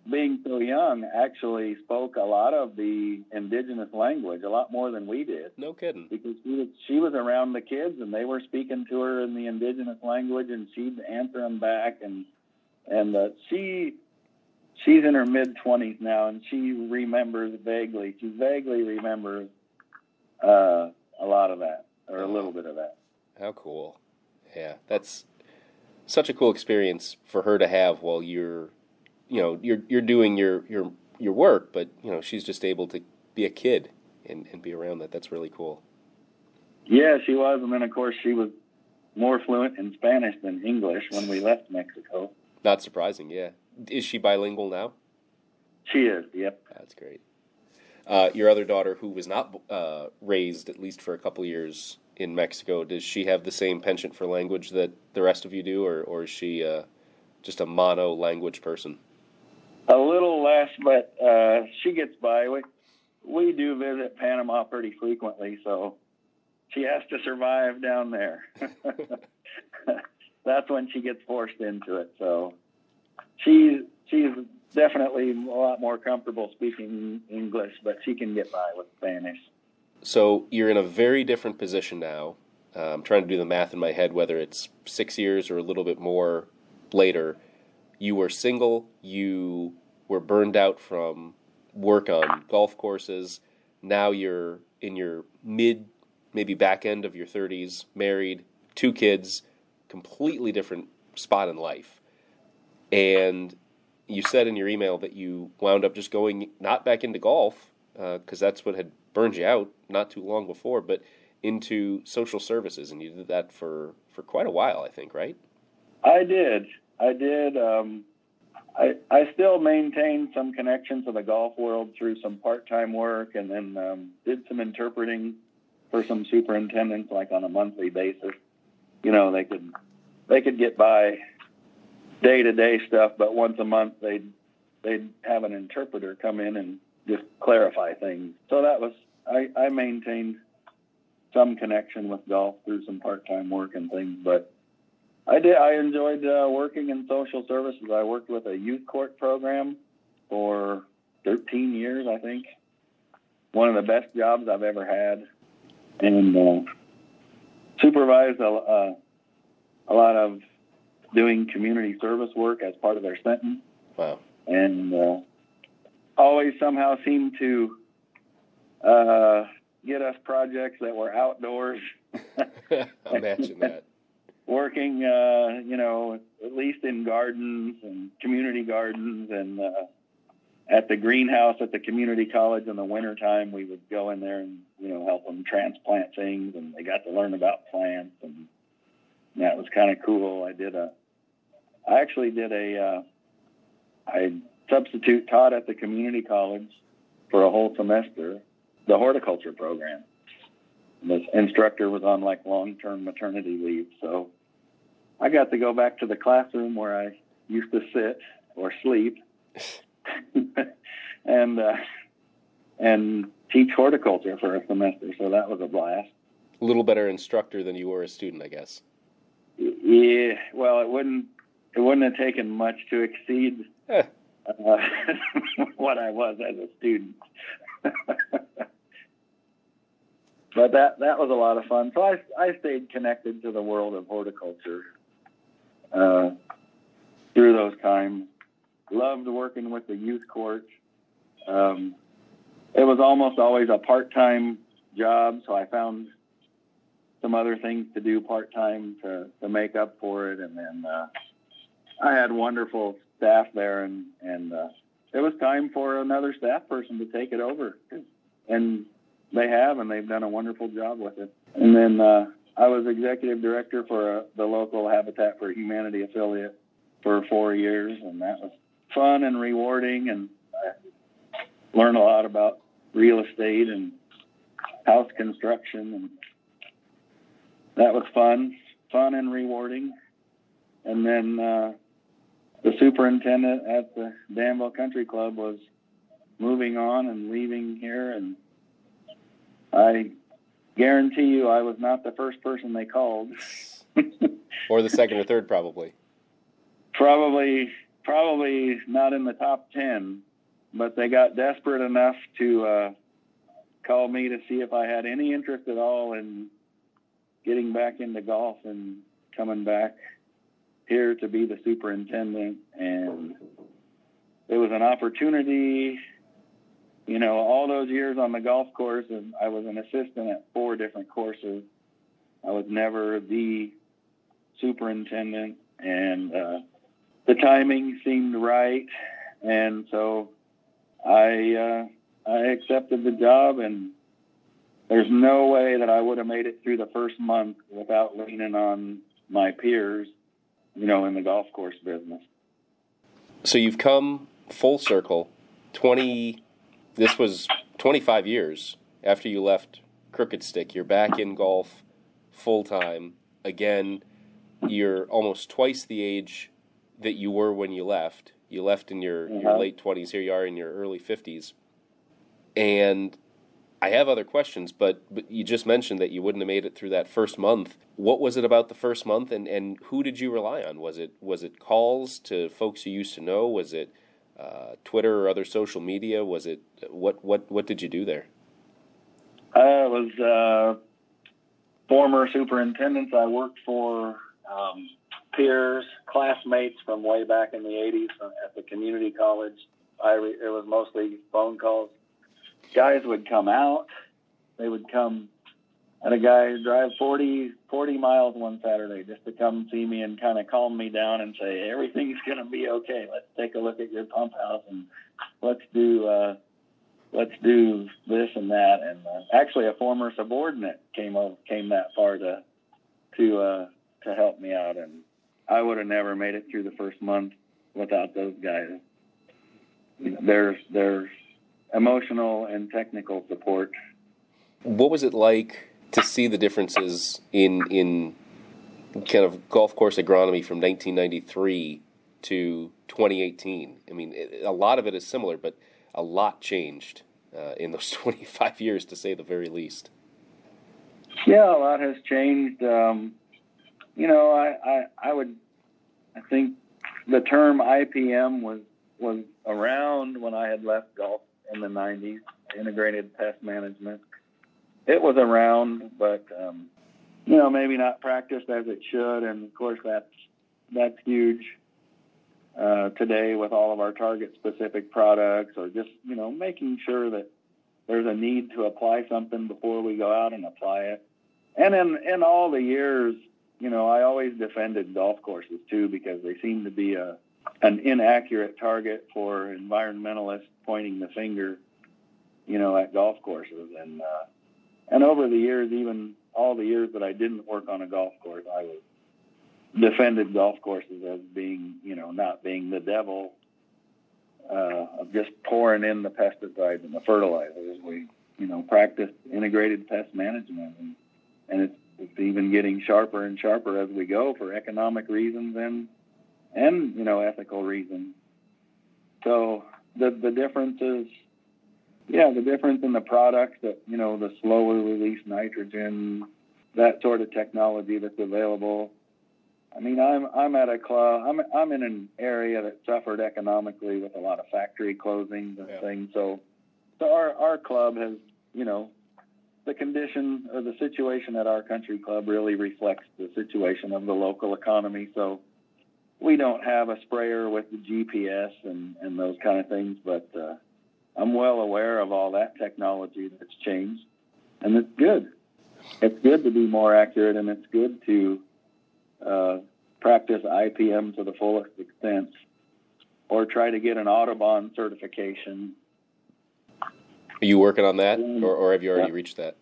being so young, actually spoke a lot of the indigenous language, a lot more than we did. No kidding. Because she was, she was around the kids, and they were speaking to her in the indigenous language, and she'd answer them back, and and uh, she she's in her mid twenties now, and she remembers vaguely. She vaguely remembers uh, a lot of that, or a little bit of that. How cool! Yeah, that's such a cool experience for her to have while you're you know you're you're doing your your your work, but you know she's just able to be a kid and and be around that. That's really cool. Yeah, she was, and then of course she was more fluent in Spanish than English when we left Mexico. Not surprising, yeah. Is she bilingual now? She is. Yep. That's great. Uh, your other daughter, who was not uh, raised at least for a couple years in Mexico, does she have the same penchant for language that the rest of you do, or or is she uh, just a mono language person? A little less, but uh, she gets by. We we do visit Panama pretty frequently, so she has to survive down there. That's when she gets forced into it. So she's she's definitely a lot more comfortable speaking English, but she can get by with Spanish. So you're in a very different position now. Uh, I'm trying to do the math in my head, whether it's six years or a little bit more later you were single, you were burned out from work on golf courses. Now you're in your mid, maybe back end of your 30s, married, two kids, completely different spot in life. And you said in your email that you wound up just going not back into golf because uh, that's what had burned you out not too long before, but into social services, and you did that for for quite a while, I think, right? I did. I did. Um, I I still maintain some connections to the golf world through some part-time work, and then um, did some interpreting for some superintendents, like on a monthly basis. You know, they could they could get by day-to-day stuff, but once a month they'd they'd have an interpreter come in and just clarify things. So that was I, I maintained some connection with golf through some part-time work and things, but I did. I enjoyed uh, working in social services. I worked with a youth court program for 13 years, I think. One of the best jobs I've ever had, and uh, supervised a, uh, a lot of doing community service work as part of their sentence. Wow! And uh, always somehow seemed to uh, get us projects that were outdoors. Imagine that. Working, uh, you know, at least in gardens and community gardens and uh, at the greenhouse at the community college in the wintertime, we would go in there and, you know, help them transplant things and they got to learn about plants and that was kind of cool. I did a, I actually did a, uh, I substitute taught at the community college for a whole semester, the horticulture program. This instructor was on like long-term maternity leave, so I got to go back to the classroom where I used to sit or sleep, and uh, and teach horticulture for a semester. So that was a blast. A little better instructor than you were a student, I guess. Yeah, well, it wouldn't it wouldn't have taken much to exceed uh, what I was as a student. but that that was a lot of fun. So I I stayed connected to the world of horticulture uh, through those times. Loved working with the youth court. Um, it was almost always a part-time job, so I found some other things to do part-time to to make up for it, and then uh, I had wonderful staff there, and and uh, it was time for another staff person to take it over, and they have, and they've done a wonderful job with it. And then uh, I was executive director for uh, the local Habitat for Humanity affiliate for four years, and that was fun and rewarding, and I learned a lot about real estate and house construction, and that was fun, fun and rewarding. And then uh, the superintendent at the Danville Country Club was moving on and leaving here, and I guarantee you I was not the first person they called. or the second or third, probably. Probably, probably not in the top ten, but they got desperate enough to uh, call me to see if I had any interest at all in getting back into golf and coming back here to be the superintendent. And it was an opportunity you know, all those years on the golf course, and I was an assistant at four different courses. I was never the superintendent, and uh, the timing seemed right, and so I uh, I accepted the job. And there's no way that I would have made it through the first month without leaning on my peers, you know, in the golf course business. So you've come full circle, twenty this was 25 years after you left Crooked Stick. You're back in golf full time. Again, you're almost twice the age that you were when you left. You left in your, your uh-huh. late 20s. Here you are in your early 50s. And I have other questions, but, but you just mentioned that you wouldn't have made it through that first month. What was it about the first month, and, and who did you rely on? Was it was it calls to folks you used to know? Was it uh, Twitter or other social media? Was it what what what did you do there? I was uh, former superintendents. I worked for um, peers, classmates from way back in the '80s at the community college. I re- it was mostly phone calls. Guys would come out. They would come and a guy drive 40, 40 miles one Saturday just to come see me and kind of calm me down and say everything's going to be okay. Let's take a look at your pump house and let's do uh, let's do this and that. And uh, actually, a former subordinate came over, came that far to to uh, to help me out, and I would have never made it through the first month without those guys. There's there's emotional and technical support. What was it like to see the differences in in kind of golf course agronomy from 1993 to 2018. I mean, it, a lot of it is similar, but a lot changed uh, in those 25 years, to say the very least. Yeah, a lot has changed. Um, you know, I, I, I would, I think the term IPM was was around when I had left golf in the 90s, integrated pest management it was around, but um, you know maybe not practiced as it should, and of course that's that's huge uh, today with all of our target specific products, or just you know making sure that there's a need to apply something before we go out and apply it. And in in all the years, you know, I always defended golf courses too because they seem to be a an inaccurate target for environmentalists pointing the finger, you know, at golf courses. And uh, and over the years, even all the years that I didn't work on a golf course, I was defended golf courses as being, you know, not being the devil uh, of just pouring in the pesticides and the fertilizers. We, you know, practice integrated pest management, and, and it's, it's even getting sharper and sharper as we go for economic reasons and and you know ethical reasons. So the the difference is, yeah, the difference in the products that you know the slower release nitrogen, that sort of technology that's available I mean, I'm I'm at a club. I'm I'm in an area that suffered economically with a lot of factory closings and yeah. things. So, so our our club has, you know, the condition or the situation at our country club really reflects the situation of the local economy. So, we don't have a sprayer with the GPS and and those kind of things, but uh, I'm well aware of all that technology that's changed, and it's good. It's good to be more accurate, and it's good to uh, practice IPM to the fullest extent, or try to get an Audubon certification. Are you working on that, or, or have you already yeah. reached that?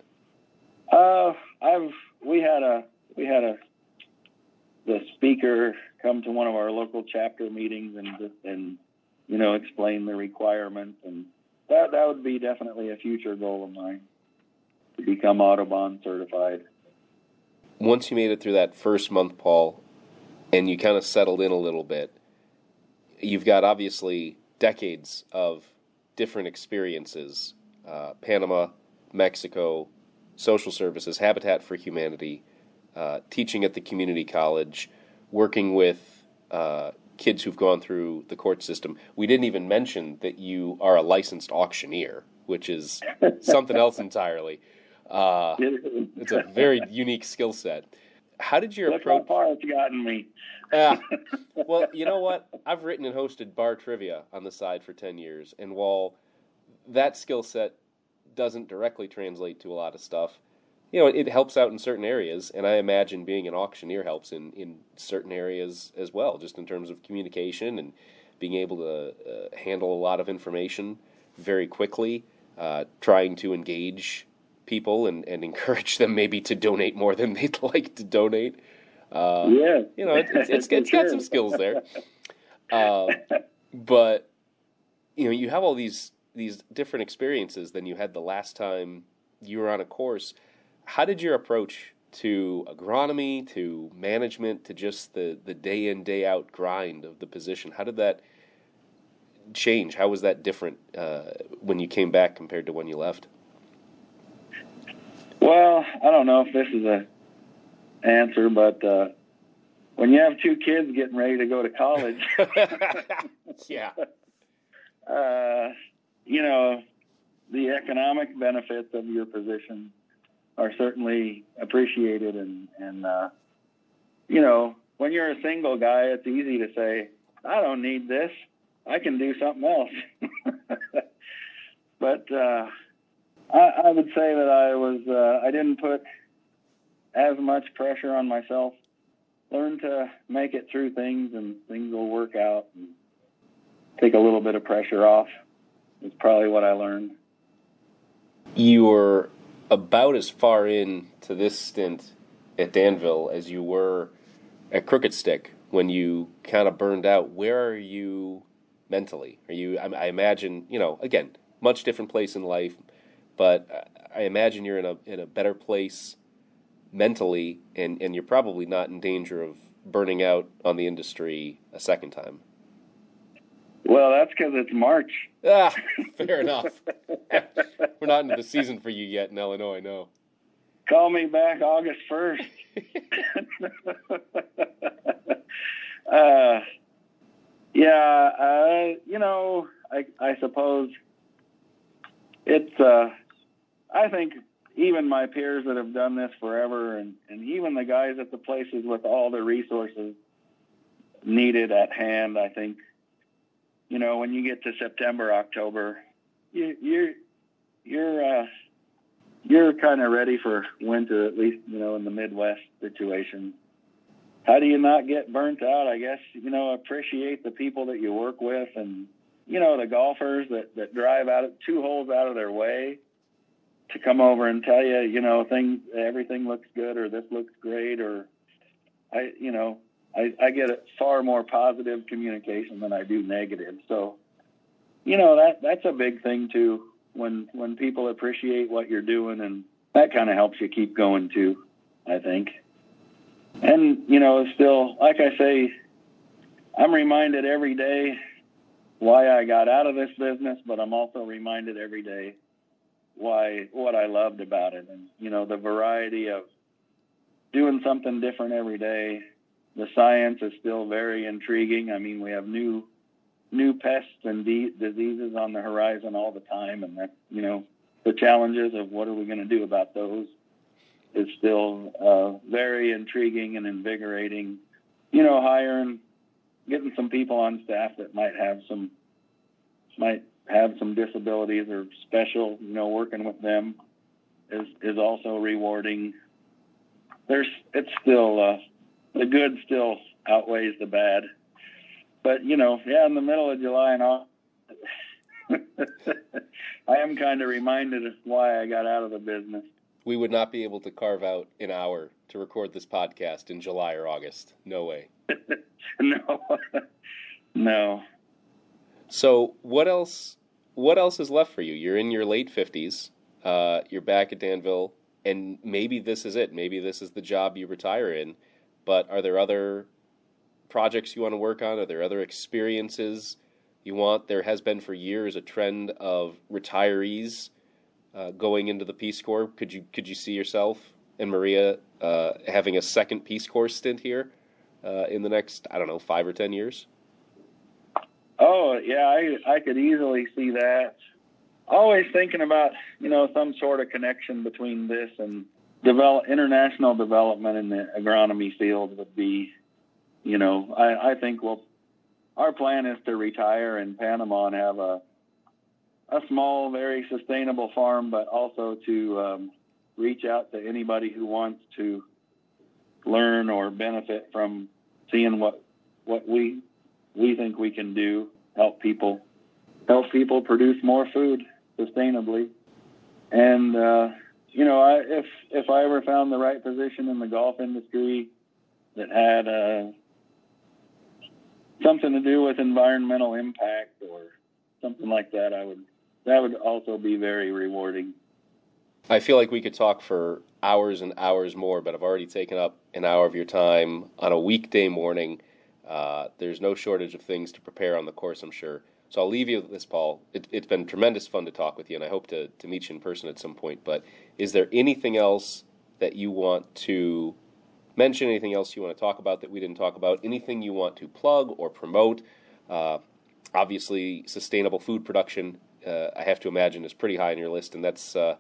Uh, I've we had a we had a the speaker come to one of our local chapter meetings and and you know explain the requirements and that that would be definitely a future goal of mine to become Audubon certified. Once you made it through that first month, Paul, and you kind of settled in a little bit, you've got obviously decades of different experiences uh, Panama, Mexico, social services, Habitat for Humanity, uh, teaching at the community college, working with uh, kids who've gone through the court system. We didn't even mention that you are a licensed auctioneer, which is something else entirely. Uh, it's a very unique skill set. How did your Look approach? How far it's gotten me. well, you know what? I've written and hosted bar trivia on the side for ten years, and while that skill set doesn't directly translate to a lot of stuff, you know, it helps out in certain areas, and I imagine being an auctioneer helps in in certain areas as well, just in terms of communication and being able to uh, handle a lot of information very quickly, uh, trying to engage people and, and encourage them maybe to donate more than they'd like to donate. Uh, yeah, you know, it, it's it's, it's got some skills there. Uh, but you know, you have all these these different experiences than you had the last time you were on a course. How did your approach to agronomy, to management, to just the the day in day out grind of the position? How did that change? How was that different uh, when you came back compared to when you left? Well, I don't know if this is a answer, but uh, when you have two kids getting ready to go to college, yeah, uh, you know, the economic benefits of your position are certainly appreciated, and and uh, you know, when you're a single guy, it's easy to say, "I don't need this. I can do something else." but uh, I, I would say that I was uh, I didn't put as much pressure on myself. Learn to make it through things, and things will work out. And take a little bit of pressure off. Is probably what I learned. You were about as far in to this stint at Danville as you were at Crooked Stick when you kind of burned out. Where are you mentally? Are you? I, I imagine you know. Again, much different place in life, but I imagine you're in a in a better place mentally, and and you're probably not in danger of burning out on the industry a second time. Well, that's because it's March. Ah, fair enough. We're not into the season for you yet in Illinois, no. Call me back August first. uh, yeah, uh, you know, I, I suppose it's uh, I think even my peers that have done this forever and, and even the guys at the places with all the resources needed at hand, I think, you know, when you get to September, October, you, you're, you're uh, you're kind of ready for winter, at least you know in the Midwest situation. How do you not get burnt out? I guess you know appreciate the people that you work with, and you know the golfers that that drive out of two holes out of their way to come over and tell you, you know, things everything looks good or this looks great or I, you know, I, I get far more positive communication than I do negative. So, you know, that that's a big thing too. When when people appreciate what you're doing, and that kind of helps you keep going too. I think. And you know, still, like I say, I'm reminded every day why I got out of this business, but I'm also reminded every day why what I loved about it, and you know, the variety of doing something different every day the science is still very intriguing. I mean, we have new new pests and de- diseases on the horizon all the time, and that you know the challenges of what are we going to do about those is still uh, very intriguing and invigorating. You know, hiring, getting some people on staff that might have some might have some disabilities or special, you know, working with them is is also rewarding. There's it's still uh, the good still outweighs the bad. But you know, yeah, in the middle of July and all, I am kind of reminded of why I got out of the business. We would not be able to carve out an hour to record this podcast in July or August. No way. no, no. So what else? What else is left for you? You're in your late fifties. Uh, you're back at Danville, and maybe this is it. Maybe this is the job you retire in but are there other projects you want to work on? Are there other experiences you want? There has been for years a trend of retirees uh, going into the Peace Corps. Could you could you see yourself and Maria uh, having a second Peace Corps stint here uh, in the next I don't know five or ten years? Oh yeah, I I could easily see that. Always thinking about you know some sort of connection between this and develop international development in the agronomy field would be, you know, I, I think well, our plan is to retire in Panama and have a a small, very sustainable farm, but also to um, reach out to anybody who wants to learn or benefit from seeing what what we we think we can do, help people help people produce more food sustainably, and uh, you know, I, if if I ever found the right position in the golf industry that had uh, something to do with environmental impact or something like that, I would that would also be very rewarding. I feel like we could talk for hours and hours more, but I've already taken up an hour of your time on a weekday morning. Uh, there's no shortage of things to prepare on the course, I'm sure. So I'll leave you with this, Paul. It, has been tremendous fun to talk with you, and I hope to, to meet you in person at some point. But is there anything else that you want to mention? Anything else you want to talk about that we didn't talk about? Anything you want to plug or promote? Uh, obviously, sustainable food production, uh, I have to imagine, is pretty high on your list, and that's uh,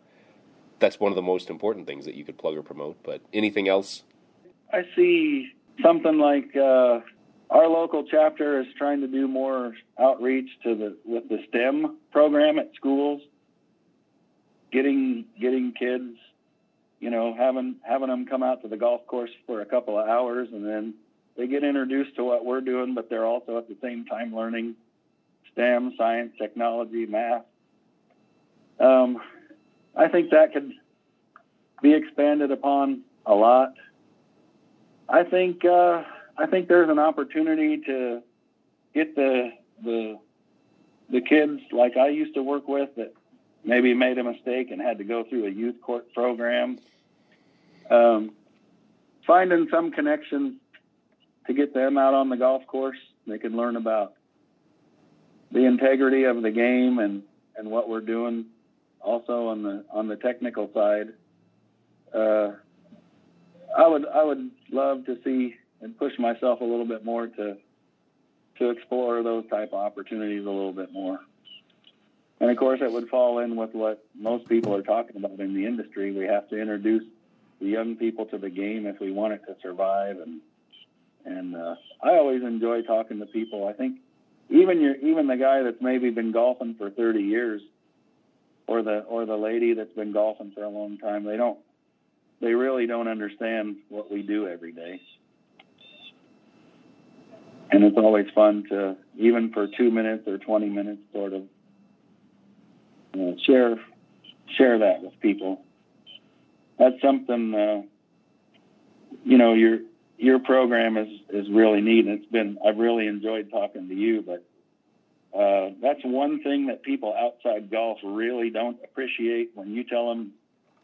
that's one of the most important things that you could plug or promote. But anything else? I see something like uh, our local chapter is trying to do more outreach to the with the STEM program at schools, getting getting kids, you know, having having them come out to the golf course for a couple of hours, and then they get introduced to what we're doing, but they're also at the same time learning STEM, science, technology, math. Um, I think that could be expanded upon a lot. I think. Uh, I think there's an opportunity to get the the the kids like I used to work with that maybe made a mistake and had to go through a youth court program. Um, finding some connection to get them out on the golf course, they can learn about the integrity of the game and, and what we're doing. Also on the on the technical side, uh, I would I would love to see and push myself a little bit more to to explore those type of opportunities a little bit more. And of course, it would fall in with what most people are talking about in the industry. We have to introduce the young people to the game if we want it to survive. And and uh, I always enjoy talking to people. I think even your even the guy that's maybe been golfing for 30 years, or the or the lady that's been golfing for a long time. They don't they really don't understand what we do every day. And it's always fun to even for two minutes or twenty minutes sort of you know, share share that with people. That's something uh, you know your your program is is really neat. And it's been I've really enjoyed talking to you, but uh, that's one thing that people outside golf really don't appreciate when you tell them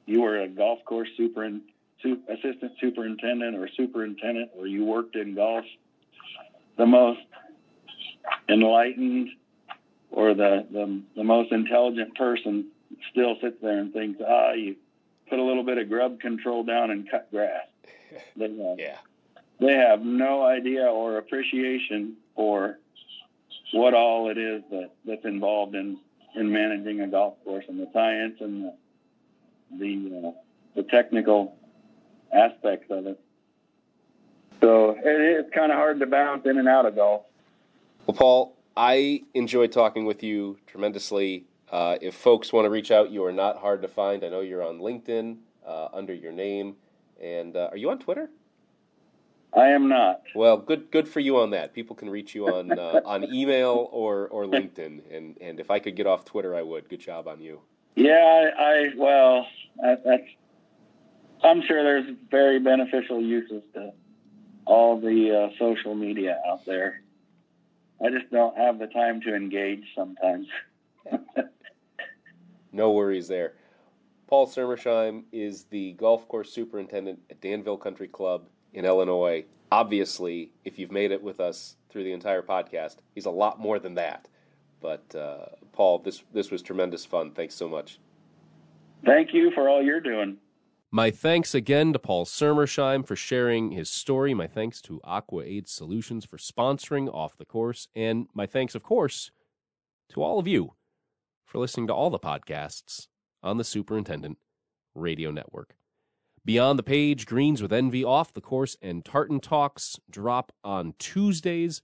you were a golf course super su- assistant superintendent or superintendent or you worked in golf. The most enlightened or the, the, the most intelligent person still sits there and thinks, ah, you put a little bit of grub control down and cut grass. They have, Yeah. they have no idea or appreciation for what all it is that, that's involved in, in managing a golf course and the science and the the, uh, the technical aspects of it. So it's kind of hard to bounce in and out of golf. Well, Paul, I enjoyed talking with you tremendously. Uh, if folks want to reach out, you are not hard to find. I know you're on LinkedIn uh, under your name, and uh, are you on Twitter? I am not. Well, good good for you on that. People can reach you on uh, on email or or LinkedIn, and and if I could get off Twitter, I would. Good job on you. Yeah, I, I well, that, that's. I'm sure there's very beneficial uses to all the uh, social media out there. I just don't have the time to engage sometimes. No worries there. Paul Sermersheim is the golf course superintendent at Danville Country Club in Illinois. Obviously, if you've made it with us through the entire podcast, he's a lot more than that. But uh, Paul, this this was tremendous fun. Thanks so much. Thank you for all you're doing. My thanks again to Paul Sermersheim for sharing his story. My thanks to Aqua Aid Solutions for sponsoring Off the Course. And my thanks, of course, to all of you for listening to all the podcasts on the Superintendent Radio Network. Beyond the Page, Greens with Envy, Off the Course, and Tartan Talks drop on Tuesdays.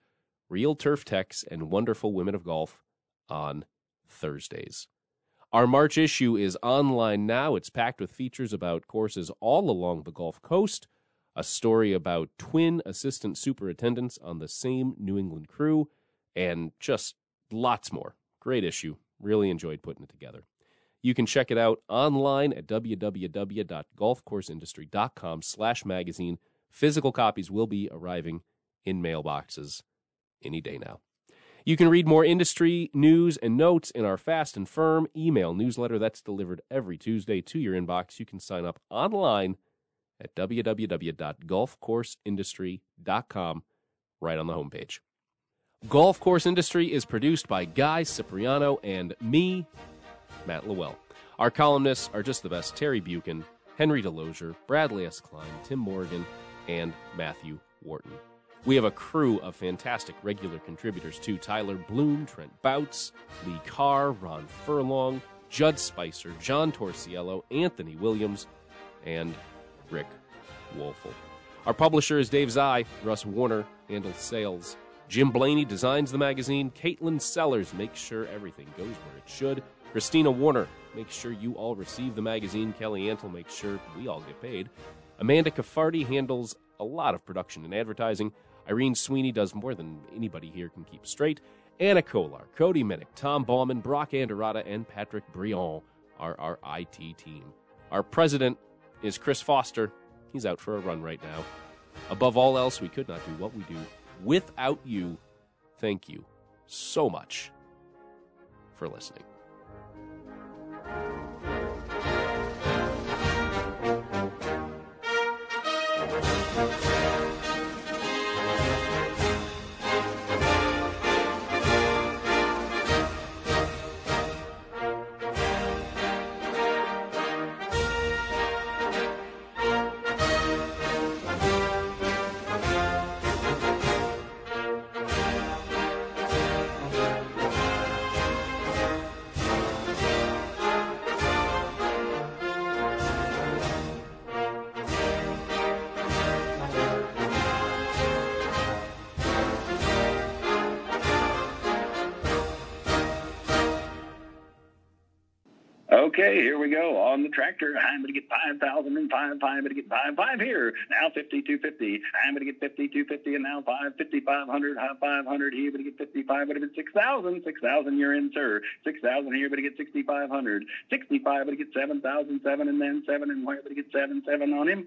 Real Turf Techs and Wonderful Women of Golf on Thursdays. Our March issue is online now. It's packed with features about courses all along the Gulf Coast, a story about twin assistant superintendents on the same New England crew, and just lots more. Great issue. Really enjoyed putting it together. You can check it out online at www.golfcourseindustry.com slash magazine. Physical copies will be arriving in mailboxes any day now. You can read more industry news and notes in our Fast and Firm email newsletter that's delivered every Tuesday to your inbox. You can sign up online at www.golfcourseindustry.com right on the homepage. Golf Course Industry is produced by Guy Cipriano and me, Matt LaWell. Our columnists are just the best Terry Buchen, Henry DeLozier, Bradley S. Klein, Tim Moraghan, and Matthew Wharton. We have a crew of fantastic regular contributors too Tyler Bloom, Trent Bouts, Lee Carr, Ron Furlong, Judd Spicer, John Torsiello, Anthony Williams, and Rick Woelfel. Our publisher is Dave Szy. Russ Warner handles sales. Jim Blaney designs the magazine. Caitlin Sellers makes sure everything goes where it should. Christina Warner makes sure you all receive the magazine. Kelly Antle makes sure we all get paid. Amanda Cafardi handles a lot of production and advertising. Irene Sweeney does more than anybody here can keep straight. Anna Kolar, Cody Minnick, Tom Bauman, Brock Anderata, and Patrick Briand are our IT team. Our president is Chris Foster. He's out for a run right now. Above all else, we could not do what we do without you. Thank you so much for listening. Tractor. I'm going to get five thousand and five, five. I'm going to get five, five here. Now fifty, two fifty. I'm going to get fifty, two fifty, and now five, fifty, five hundred, five hundred. Here, going to get fifty-five. Going to get six thousand, six thousand. You're in, sir. Six thousand here. Going to get sixty-five hundred. Sixty-five. Going to get seven thousand, seven, and then seven, and where? Going to get seven, seven on him.